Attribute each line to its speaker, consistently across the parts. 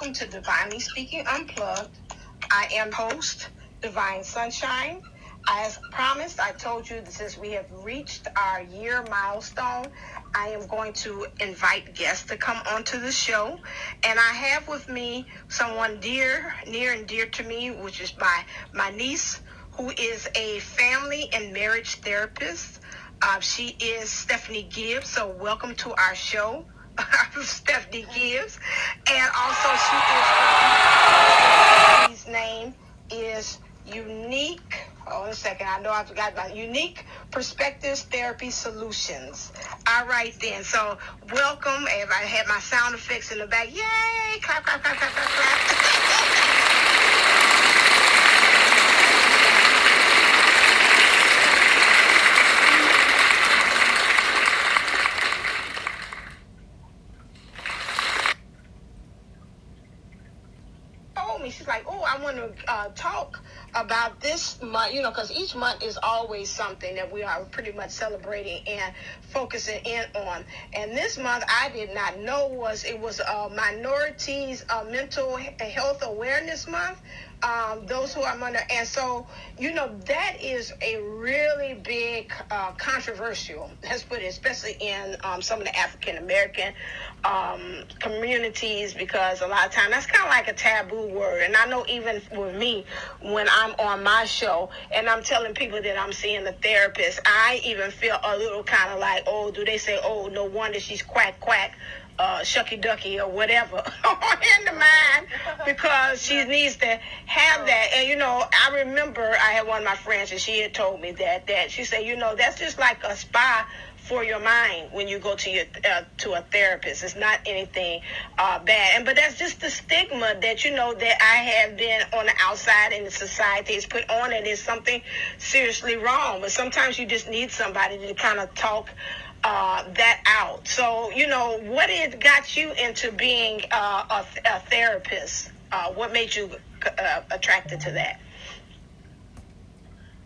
Speaker 1: welcome to Divinely Speaking Unplugged. I am host, Divine Sunshine. As promised, I told you since we have reached our year milestone, I am going to invite guests to come onto the show. And I have with me someone dear, near and dear to me, which is my, my niece, who is a family and marriage therapist. Uh, she is Stephanie Gibbs. So welcome to our show. Stephanie Gibbs, and also she is. His name is Unique. Hold on a second. I know I forgot about Unique Perspectives Therapy Solutions. All right then. So welcome. If I had my sound effects in the back, yay! Clap, clap, clap, clap, clap, clap. told me, she's like, oh, I want to uh, talk about this month, you know, because each month is always something that we are pretty much celebrating and focusing in on. And this month, I did not know was it was uh, Minorities uh, Mental Health Awareness Month. Um, those who are under, and so you know that is a really big uh, controversial. Let's put it, especially in um, some of the African American um, communities, because a lot of times that's kind of like a taboo word. And I know even with me, when I'm on my show and I'm telling people that I'm seeing a therapist, I even feel a little kind of like, oh, do they say, oh, no wonder she's quack quack uh, Shucky Ducky or whatever in the mind because she needs to have that. And you know, I remember I had one of my friends and she had told me that that she said, you know, that's just like a spa for your mind when you go to your uh, to a therapist. It's not anything uh, bad, and but that's just the stigma that you know that I have been on the outside and the society has put on it is something seriously wrong. But sometimes you just need somebody to kind of talk uh, that out. So, you know, what got you into being uh, a, a, therapist? Uh, what made you uh, attracted to that?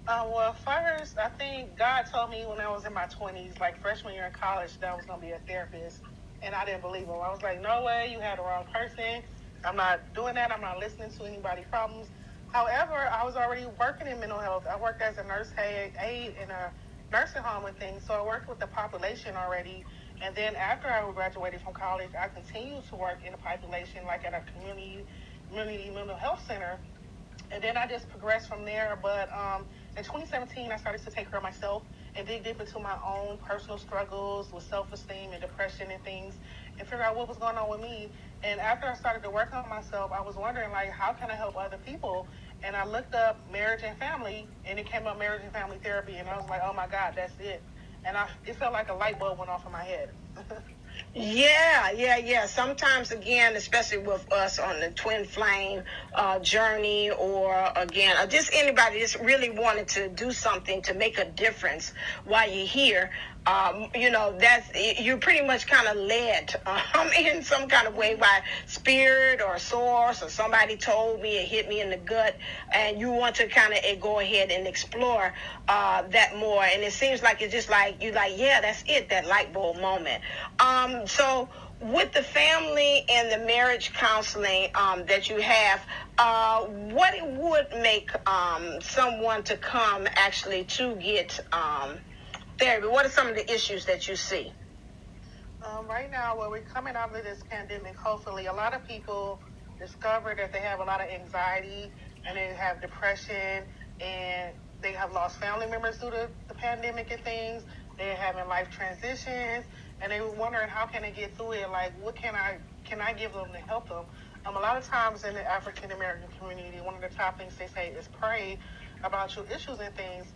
Speaker 2: Uh, well, first, I think God told me when I was in my 20s, like freshman year in college, that I was going to be a therapist. And I didn't believe him. I was like, no way, you had the wrong person. I'm not doing that. I'm not listening to anybody's problems. However, I was already working in mental health. I worked as a nurse aide in a nursing home and things. So I worked with the population already. And then after I graduated from college, I continued to work in the population, like at a community community mental health center. And then I just progressed from there. But um, in 2017, I started to take care of myself and dig deep into my own personal struggles with self-esteem and depression and things and figure out what was going on with me. And after I started to work on myself, I was wondering, like, how can I help other people? And I looked up marriage and family, and it came up marriage and family therapy, and I was like, oh my God, that's it. And I, it felt like a light bulb went off in my head.
Speaker 1: Yeah, yeah, yeah. Sometimes, again, especially with us on the twin flame uh, journey, or again, or just anybody just really wanted to do something to make a difference while you're here um, you know, that's you're pretty much kind of led um, in some kind of way by spirit or source or somebody told me it hit me in the gut, and you want to kind of uh, go ahead and explore uh, that more. And it seems like it's just like you're like, yeah, that's it, that light bulb moment. Um, so with the family and the marriage counseling um, that you have, uh, what would make um, someone to come actually to get um, therapy? What are some of the issues that you see?
Speaker 2: Um, right now, when we're coming out of this pandemic, hopefully, a lot of people discover that they have a lot of anxiety and they have depression and they have lost family members due to the pandemic and things. They're having life transitions and they're wondering how can they get through it. Like, what can I can I give them to help them? Um, a lot of times in the African American community, one of the top things they say is pray about your issues and things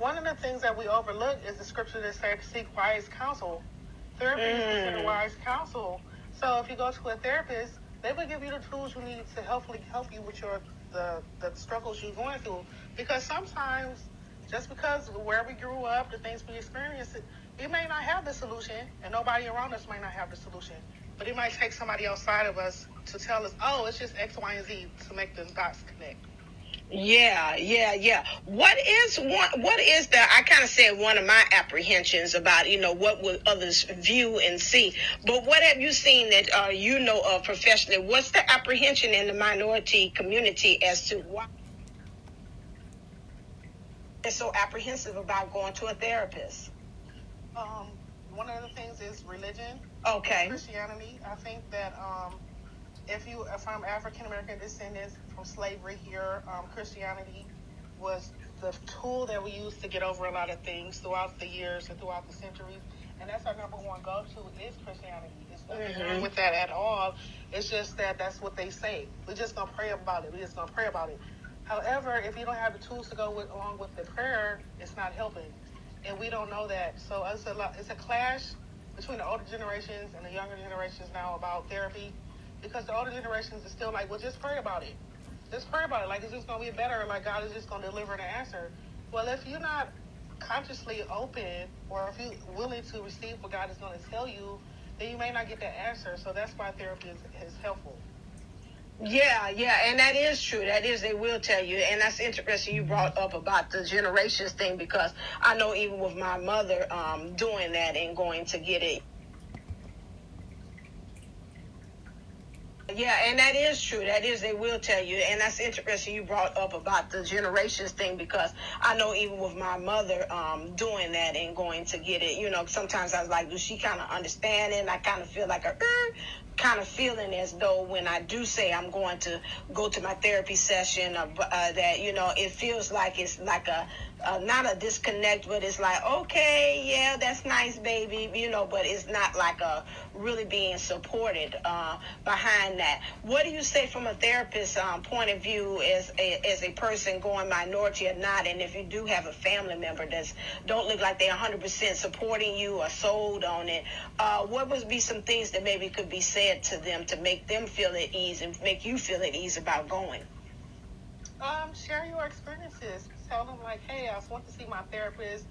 Speaker 2: one of the things that we overlook is the scripture that says seek wise counsel. Therapy mm. is considered wise counsel. So if you go to a therapist, they will give you the tools you need to helpfully help you with your the, the struggles you're going through. Because sometimes just because where we grew up, the things we experienced, we may not have the solution, and nobody around us might not have the solution. But it might take somebody outside of us to tell us, oh, it's just X, Y, and Z to make the dots connect.
Speaker 1: Yeah, yeah, yeah. What is one? What is the? I kind of said one of my apprehensions about you know what will others view and see. But what have you seen that uh, you know of professionally? What's the apprehension in the minority community as to why they're so apprehensive about going to a therapist?
Speaker 2: Um, one of the things is religion.
Speaker 1: Okay.
Speaker 2: Christianity. I think that um, if you I'm African American descendants from slavery here, um, Christianity was the tool that we used to get over a lot of things throughout the years and throughout the centuries. And that's our number one go to is Christianity. It's nothing
Speaker 1: Mhm.
Speaker 2: wrong with that at all. It's just that that's what they say. We're just gonna pray about it. We're just gonna pray about it. However, if you don't have the tools to go with, along with the prayer, it's not helping, and we don't know that. So it's a lot, it's a clash between the older generations and the younger generations now about therapy, because the older generations are still like, well, just pray about it, just pray about it, like it's just gonna be better, like God is just gonna deliver the answer. Well, if you're not consciously open, or if you're willing to receive what God is gonna tell you, then you may not get that answer. So that's why therapy is, is helpful.
Speaker 1: Yeah, yeah, and that is true. That is, they will tell you, and that's interesting. You brought up about the generations thing because I know even with my mother um, doing that and going to get it. Yeah, and that is true. That is, they will tell you, and that's interesting. You brought up about the generations thing because I know even with my mother um, doing that and going to get it, you know, sometimes I was like, does she kind of understand it? And I kind of feel like a er, kind of feeling as though when I do say I'm going to go to my therapy session, uh, uh, that you know, it feels like it's like a uh, not a disconnect, but it's like, okay, yeah, that's nice, baby, you know, but it's not like a really being supported uh, behind that. What do you say from a therapist um, point of view as a, as a person going minority or not? And if you do have a family member that's don't look like they're 100% supporting you or sold on it, uh, what would be some things that maybe could be said to them to make them feel at ease and make you feel at ease about going?
Speaker 2: Um, share your experiences. Tell them like, hey, I went to see my therapist,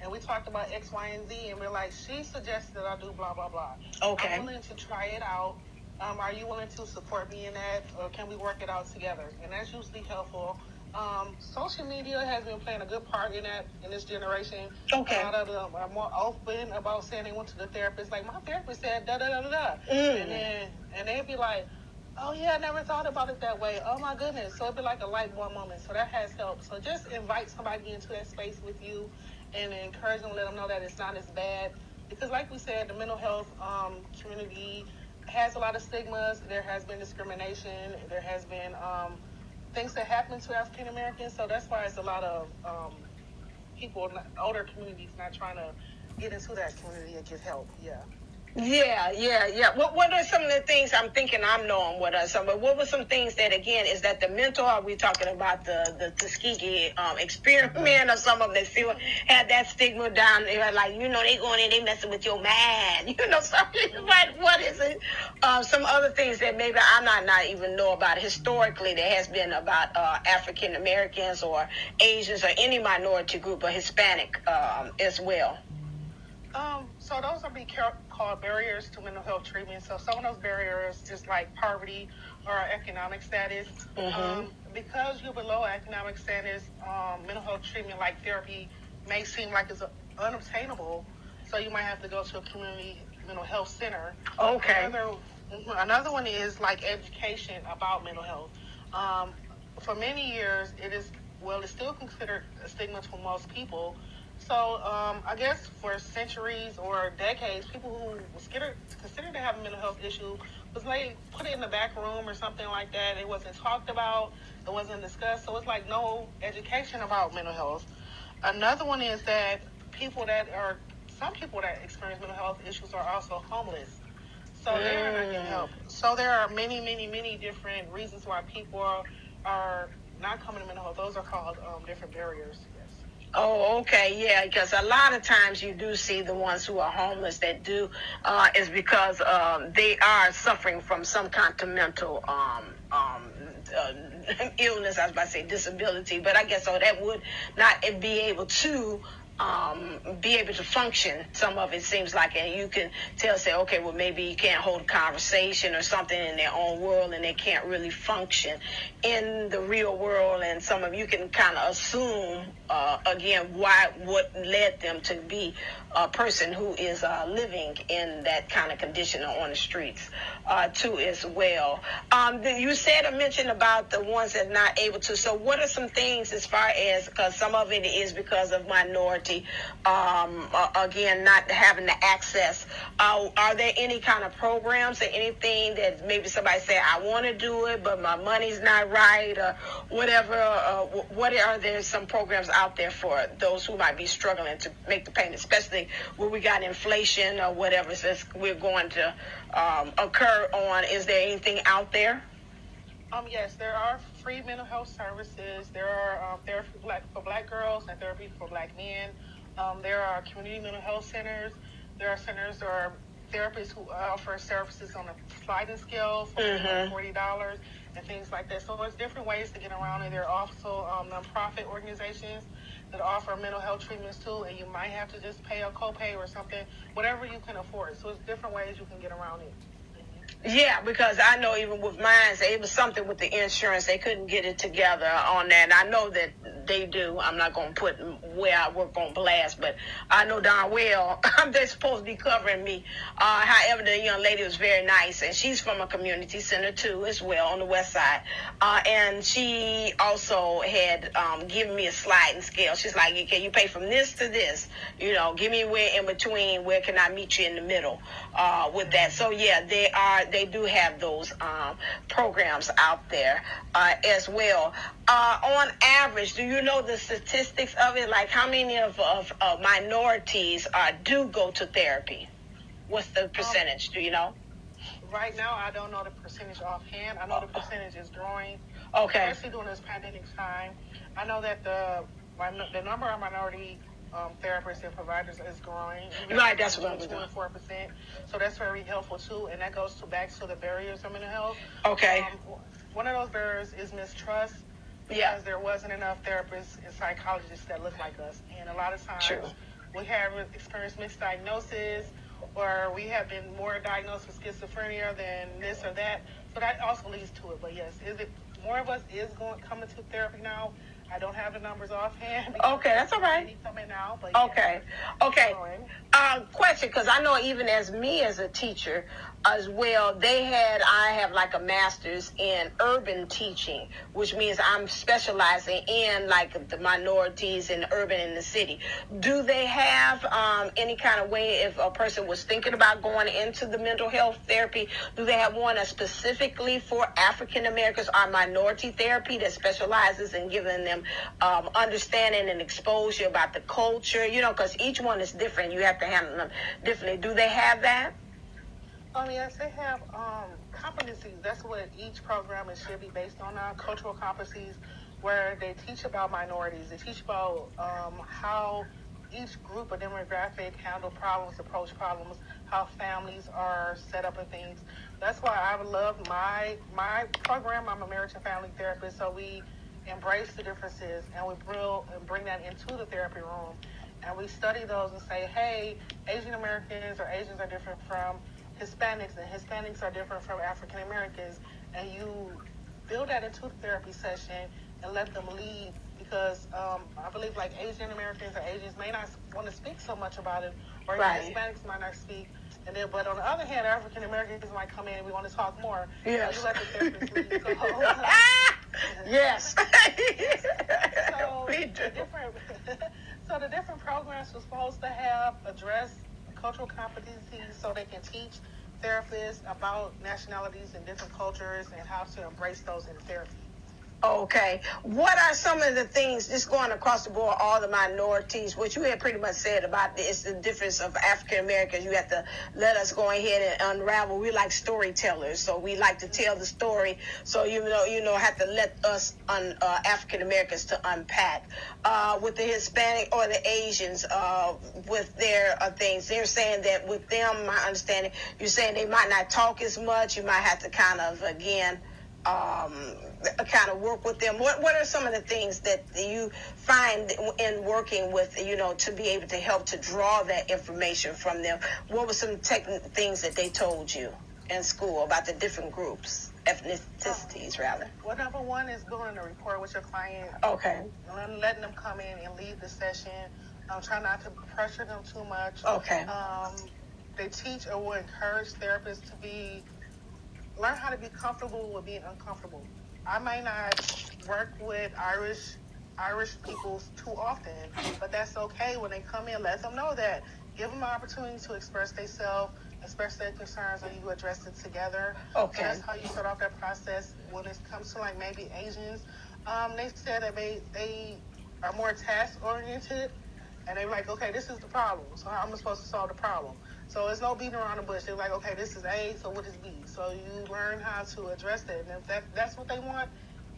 Speaker 2: and we talked about X, Y, and Z, and we're like, she suggested that I do blah blah blah.
Speaker 1: Okay.
Speaker 2: I'm willing to try it out. Um, are you willing to support me in that, or can we work it out together? And that's usually helpful. Um, social media has been playing a good part in that in this generation.
Speaker 1: Okay.
Speaker 2: A lot of them are more open about saying they went to the therapist. Like my therapist said da da da da da,
Speaker 1: Mm.
Speaker 2: and then and they'd be like, oh yeah, I never thought about it that way. Oh my goodness. So it'd be like a light bulb moment. So that has helped. So just invite somebody into that space with you, and encourage them, let them know that it's not as bad. Because like we said, the mental health um, community has a lot of stigmas. There has been discrimination. There has been um, things that happen to African Americans. So that's why it's a lot of um, people, older communities, not trying to get into that community and get help. Yeah.
Speaker 1: Yeah, yeah, yeah. What What are some of the things I'm thinking I'm knowing? What are some? But what were some things that again is that the mental? Are we talking about the the Tuskegee um, experiment or some of them feel had that stigma down there? Like you know they going in, they messing with your mind. You know something like what is it? Uh, some other things that maybe I might not even know about historically that has been about uh, African Americans or Asians or any minority group or Hispanic um, as well.
Speaker 2: Um, so those are be ca- called barriers to mental health treatment. So some of those barriers is like poverty or economic status.
Speaker 1: Mhm.
Speaker 2: Um, because you're below economic status, um, mental health treatment like therapy may seem like it's unobtainable. So you might have to go to a community mental health center.
Speaker 1: Okay.
Speaker 2: Another, mhm, another one is like education about mental health. Um, for many years, it is well, it's still considered a stigma to most people. So um, I guess for centuries or decades, people who were considered considered to have a mental health issue was like put it in the back room or something like that. It wasn't talked about. It wasn't discussed. So it's like no education about mental health. Another one is that people that are some people that experience mental health issues are also homeless. So they're not getting
Speaker 1: Mm.
Speaker 2: help. So there are many, many, many different reasons why people are, are not coming to mental health. Those are called um, different barriers.
Speaker 1: Oh, okay, yeah, because a lot of times you do see the ones who are homeless that do uh, is because um, they are suffering from some kind of mental um, um, uh, illness. I was about to say disability, but I guess so that would not be able to um, be able to function. Some of it seems like, and you can tell, say, okay, well, maybe you can't hold a conversation or something in their own world, and they can't really function in the real world. And some of you can kind of assume, uh, again, why what led them to be a person who is uh, living in that kind of condition on the streets, uh, too, as well. Um, you said or mentioned about the ones that are not able to. So, what are some things as far as because some of it is because of minority um, again, not having the access. Uh, are there any kind of programs or anything that maybe somebody say, I want to do it, but my money's not right or whatever? Uh, what are there some programs out there for those who might be struggling to make the payment, especially when we got inflation or whatever so we're going to um, occur on? Is there anything out there?
Speaker 2: Um, yes, there are free mental health services. There are um, therapy for black, for black girls and therapy for black men. Um, there are community mental health centers. There are centers or therapists who offer services on a sliding scale for mm-hmm. forty dollars and things like that. So there's different ways to get around it. There are also um, nonprofit organizations that offer mental health treatments too, and you might have to just pay a copay or something, whatever you can afford. So it's different ways you can get around it.
Speaker 1: Yeah, because I know even with mine, it was something with the insurance. They couldn't get it together on that. And I know that they do. I'm not going to put where I work on blast, but I know darn well they're supposed to be covering me. Uh, however, the young lady was very nice, and she's from a community center too, as well, on the west side. Uh, and she also had um, given me a sliding scale. She's like, "Can you pay from this to this? You know, give me where in between. Where can I meet you in the middle uh, with that?" So yeah, they are they do have those um, programs out there uh, as well. Uh, on average, do you know the statistics of it? Like how many of, of, of minorities uh, do go to therapy? What's the percentage? Um, do you know?
Speaker 2: Right now, I don't know the percentage offhand. I know the percentage is growing.
Speaker 1: Okay.
Speaker 2: Especially during this pandemic time. I know that the the number of minority um, therapists and providers is growing.
Speaker 1: Right, that's what I'm
Speaker 2: doing. Twenty-four percent. So that's very helpful too, and that goes to back to the barriers of mental health.
Speaker 1: Okay.
Speaker 2: Um, one of those barriers is mistrust. Because
Speaker 1: yeah.
Speaker 2: there wasn't enough therapists and psychologists that look like us, and a lot of times
Speaker 1: True.
Speaker 2: we have experienced misdiagnosis, or we have been more diagnosed with schizophrenia than this or that. So that also leads to it. But yes, is it more of us is going coming to therapy now? I don't have the numbers offhand.
Speaker 1: Okay, that's all right.
Speaker 2: Now,
Speaker 1: okay, okay. Uh, question, because I know even as me as a teacher, as well. They had, I have like a master's in urban teaching, which means I'm specializing in like the minorities in urban in the city. Do they have um, any kind of way if a person was thinking about going into the mental health therapy, do they have one specifically for African Americans or minority therapy that specializes in giving them um, understanding and exposure about the culture, you know, because each one is different. You have to handle them differently. Do they have that?
Speaker 2: Um, yes, they have um, competencies. That's what each program is should be based on. Uh, cultural competencies, where they teach about minorities. They teach about um, how each group or demographic handle problems, approach problems, how families are set up and things. That's why I love my my program. I'm a marriage and family therapist, so we embrace the differences and we bring bring that into the therapy room, and we study those and say, hey, Asian Americans or Asians are different from Hispanics, and Hispanics are different from African Americans, and you build that into the therapy session and let them lead because um, I believe like Asian Americans or Asians may not want to speak so much about it, or right. Hispanics might not speak. And then, but on the other hand, African Americans might come in and we want to talk more. So you let the therapist lead. So,
Speaker 1: yes.
Speaker 2: so, we do. different, so the different programs we're supposed to have address cultural competencies so they can teach therapists about nationalities and different cultures and how to embrace those in therapy.
Speaker 1: Okay. What are some of the things, just going across the board, all the minorities, which you had pretty much said about this, the difference of African Americans. You have to let us go ahead and unravel. We like storytellers, so we like to tell the story. So you know, you know, have to let us un, uh, African Americans to unpack. Uh, with the Hispanic or the Asians, uh, with their uh, things, they're saying that with them, my understanding, you're saying they might not talk as much. You might have to kind of again um, kind of work with them? What What are some of the things that you find in working with, you know, to be able to help to draw that information from them? What were some tech things that they told you in school about the different groups, ethnicities, rather?
Speaker 2: Well, number one is building a rapport with your client.
Speaker 1: Okay.
Speaker 2: And letting them come in and leave the session. Um, try not to pressure them too much.
Speaker 1: Okay.
Speaker 2: Um, they teach or will encourage therapists to be learn how to be comfortable with being uncomfortable. I may not work with Irish Irish people too often, but that's okay. When they come in, let them know that. Give them an opportunity to express themselves, express their concerns, and you address it together.
Speaker 1: Okay.
Speaker 2: So that's how you start off that process. When it comes to like maybe Asians, um, they said that they they are more task oriented, and they're like, okay, this is the problem. So how am I supposed to solve the problem? So it's no beating around the bush. They're like, okay, this is A, so what is B? So you learn how to address that. And if that, that's what they want,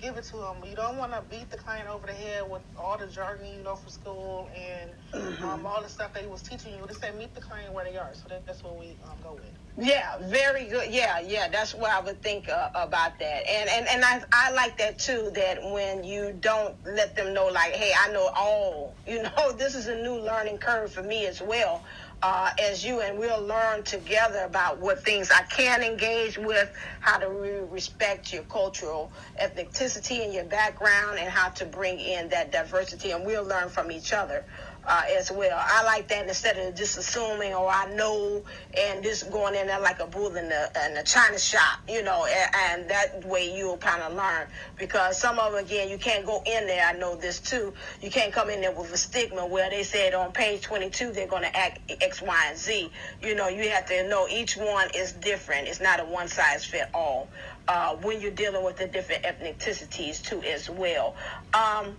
Speaker 2: give it to them. You don't want to beat the client over the head with all the jargon you know from school and mm-hmm. um, all the stuff they was teaching you. Just say meet the client where they are. So that, that's what we um, go with.
Speaker 1: Yeah, very good. Yeah, yeah, that's what I would think uh, about that. And and and I I like that too. That when you don't let them know, like, hey, I know all. You know, this is a new learning curve for me as well uh, as you, and we'll learn together about what things I can engage with, how to re- respect your cultural ethnicity and your background, and how to bring in that diversity, and we'll learn from each other uh, as well. I like that instead of just assuming, or I know, and just going in there like a bull in the in a china shop, you know, and, and that way you'll kind of learn. Because some of them, again, you can't go in there. I know this too. You can't come in there with a stigma where they said on page 22 they're going to act X, Y, and Z. You know, you have to know each one is different. It's not a one size fit all. Uh, when you're dealing with the different ethnicities too as well. Um,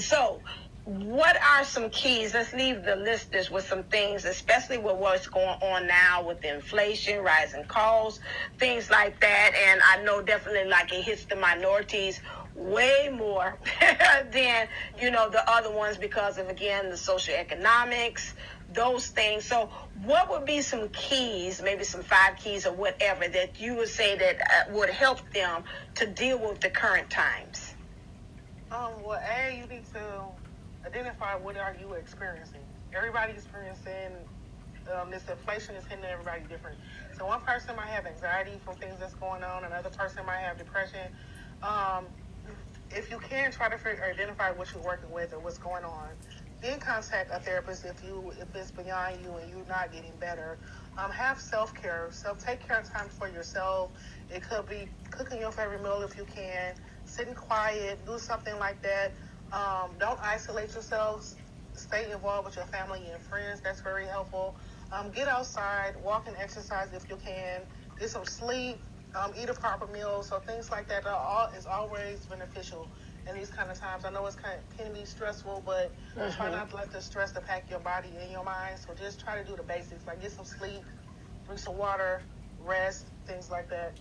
Speaker 1: so what are some keys? Let's leave the listeners with some things, especially with what's going on now with inflation, rising costs, things like that. And I know definitely like it hits the minorities way more than, you know, the other ones because of, again, the social economics, those things. So what would be some keys, maybe some five keys or whatever, that you would say that uh, would help them to deal with the current times?
Speaker 2: Um, well, A, you need to identify what are you experiencing. Everybody's experiencing um, this inflation is hitting everybody different. So one person might have anxiety from things that's going on. Another person might have depression. Um, if you can try to figure, identify what you're working with or what's going on, then contact a therapist if you if it's beyond you and you're not getting better. Um, have self care. So take care of time for yourself. It could be cooking your favorite meal if you can, sitting quiet, do something like that. Um, don't isolate yourselves. Stay involved with your family and friends. That's very helpful. Um, get outside, walk and exercise if you can. Get some sleep. Um, eat a proper meal. So things like that are all is always beneficial in these kind of times. I know it's kind of, can be stressful, but mm-hmm. try not to let the stress attack your body and your mind. So just try to do the basics, like get some sleep, drink some water, rest, things like that.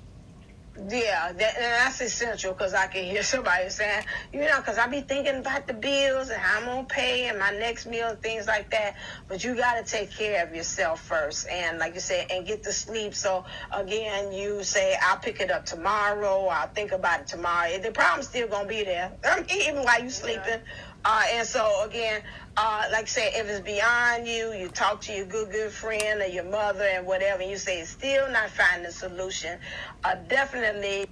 Speaker 1: Yeah, that, and that's essential because I can hear somebody saying, you know, because I be thinking about the bills and how I'm gonna pay and my next meal and things like that. But you got to take care of yourself first, and like you said, and get the sleep. So again, you say I'll pick it up tomorrow. I'll think about it tomorrow. The problem's still gonna be there, even while you're sleeping. Yeah. Uh, and so again, uh, like I said, if it's beyond you, you talk to your good, good friend or your mother and whatever, and you say it's still not finding a solution, uh, definitely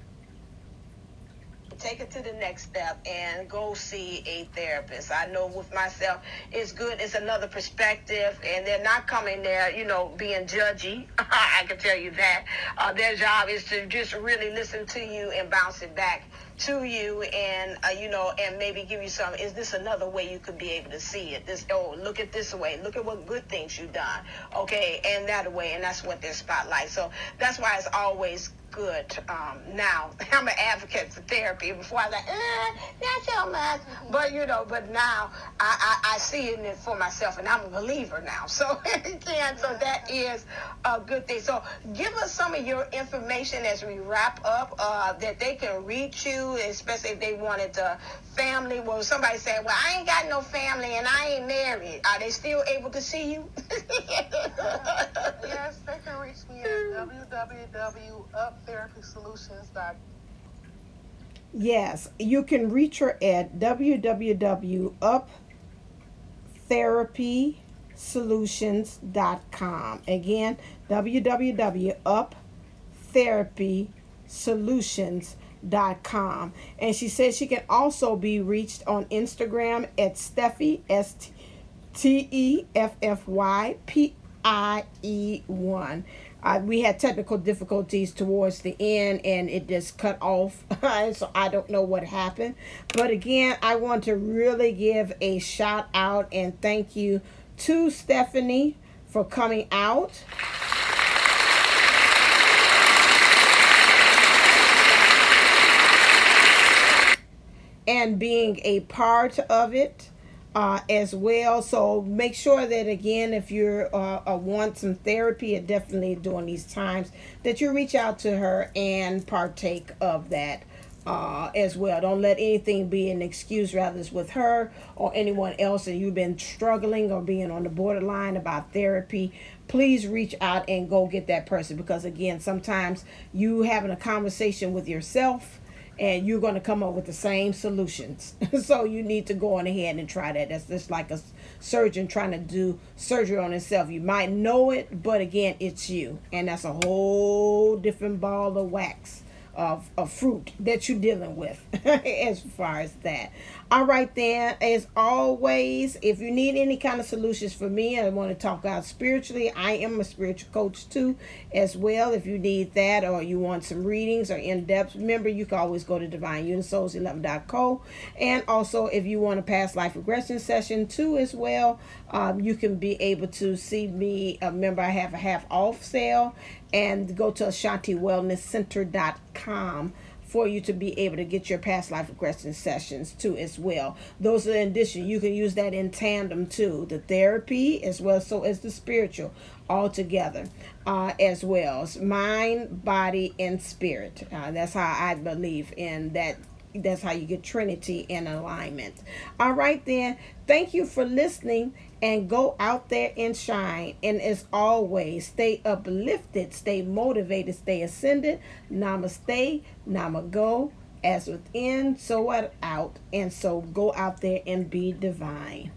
Speaker 1: take it to the next step and go see a therapist. I know with myself, it's good. It's another perspective, and they're not coming there, you know, being judgy. I can tell you that. Uh, their job is to just really listen to you and bounce it back to you and uh, you know and maybe give you some is this another way you could be able to see it this oh look at this way look at what good things you've done okay and that way and that's what their spotlight so that's why it's always good um, now. I'm an advocate for therapy. Before I was like, eh, not so much. But, you know, but now I, I, I see it for myself and I'm a believer now. So, again, so that is a good thing. So give us some of your information as we wrap up uh, that they can reach you, especially if they wanted to family. Well, somebody said, well, I ain't got no family and I ain't married. Are they still able to see you?
Speaker 2: yes, they can reach me at www.uptherapysolutions.com
Speaker 1: Yes, you can reach her at www.uptherapysolutions.com. Again, www.uptherapysolutions.com. And she says she can also be reached on Instagram at Steffy, S T E F F Y P I E 1. Uh, we had technical difficulties towards the end and it just cut off. so I don't know what happened. But again, I want to really give a shout out and thank you to Stephanie for coming out. And being a part of it uh, as well. So make sure that again, if you're uh, want some therapy, definitely during these times, that you reach out to her and partake of that. Uh, as well. Don't let anything be an excuse, rather, it's with her or anyone else, and you've been struggling or being on the borderline about therapy. Please reach out and go get that person because, again, sometimes you having a conversation with yourself and you're going to come up with the same solutions. so you need to go on ahead and try that. That's just like a surgeon trying to do surgery on himself. You might know it, but again, it's you. And that's a whole different ball of wax of, of fruit that you're dealing with as far as that. All right, then, as always, if you need any kind of solutions for me, I want to talk out spiritually. I am a spiritual coach too, as well. If you need that or you want some readings or in depth, remember you can always go to divineunisols11.co. And also, if you want a past life regression session too, as well, um, you can be able to see me. Remember, I have a half off sale and go to AshantiWellnessCenter.com for you to be able to get your past life regression sessions too as well. Those are in addition. You can use that in tandem too. The therapy as well so as the spiritual all together uh, as well. It's mind, body, and spirit. Uh, that's how I believe in that that's how you get Trinity in alignment. All right, then. Thank you for listening and go out there and shine. And as always, stay uplifted, stay motivated, stay ascended. Namaste, namago, as within, so out, And so go out there and be divine.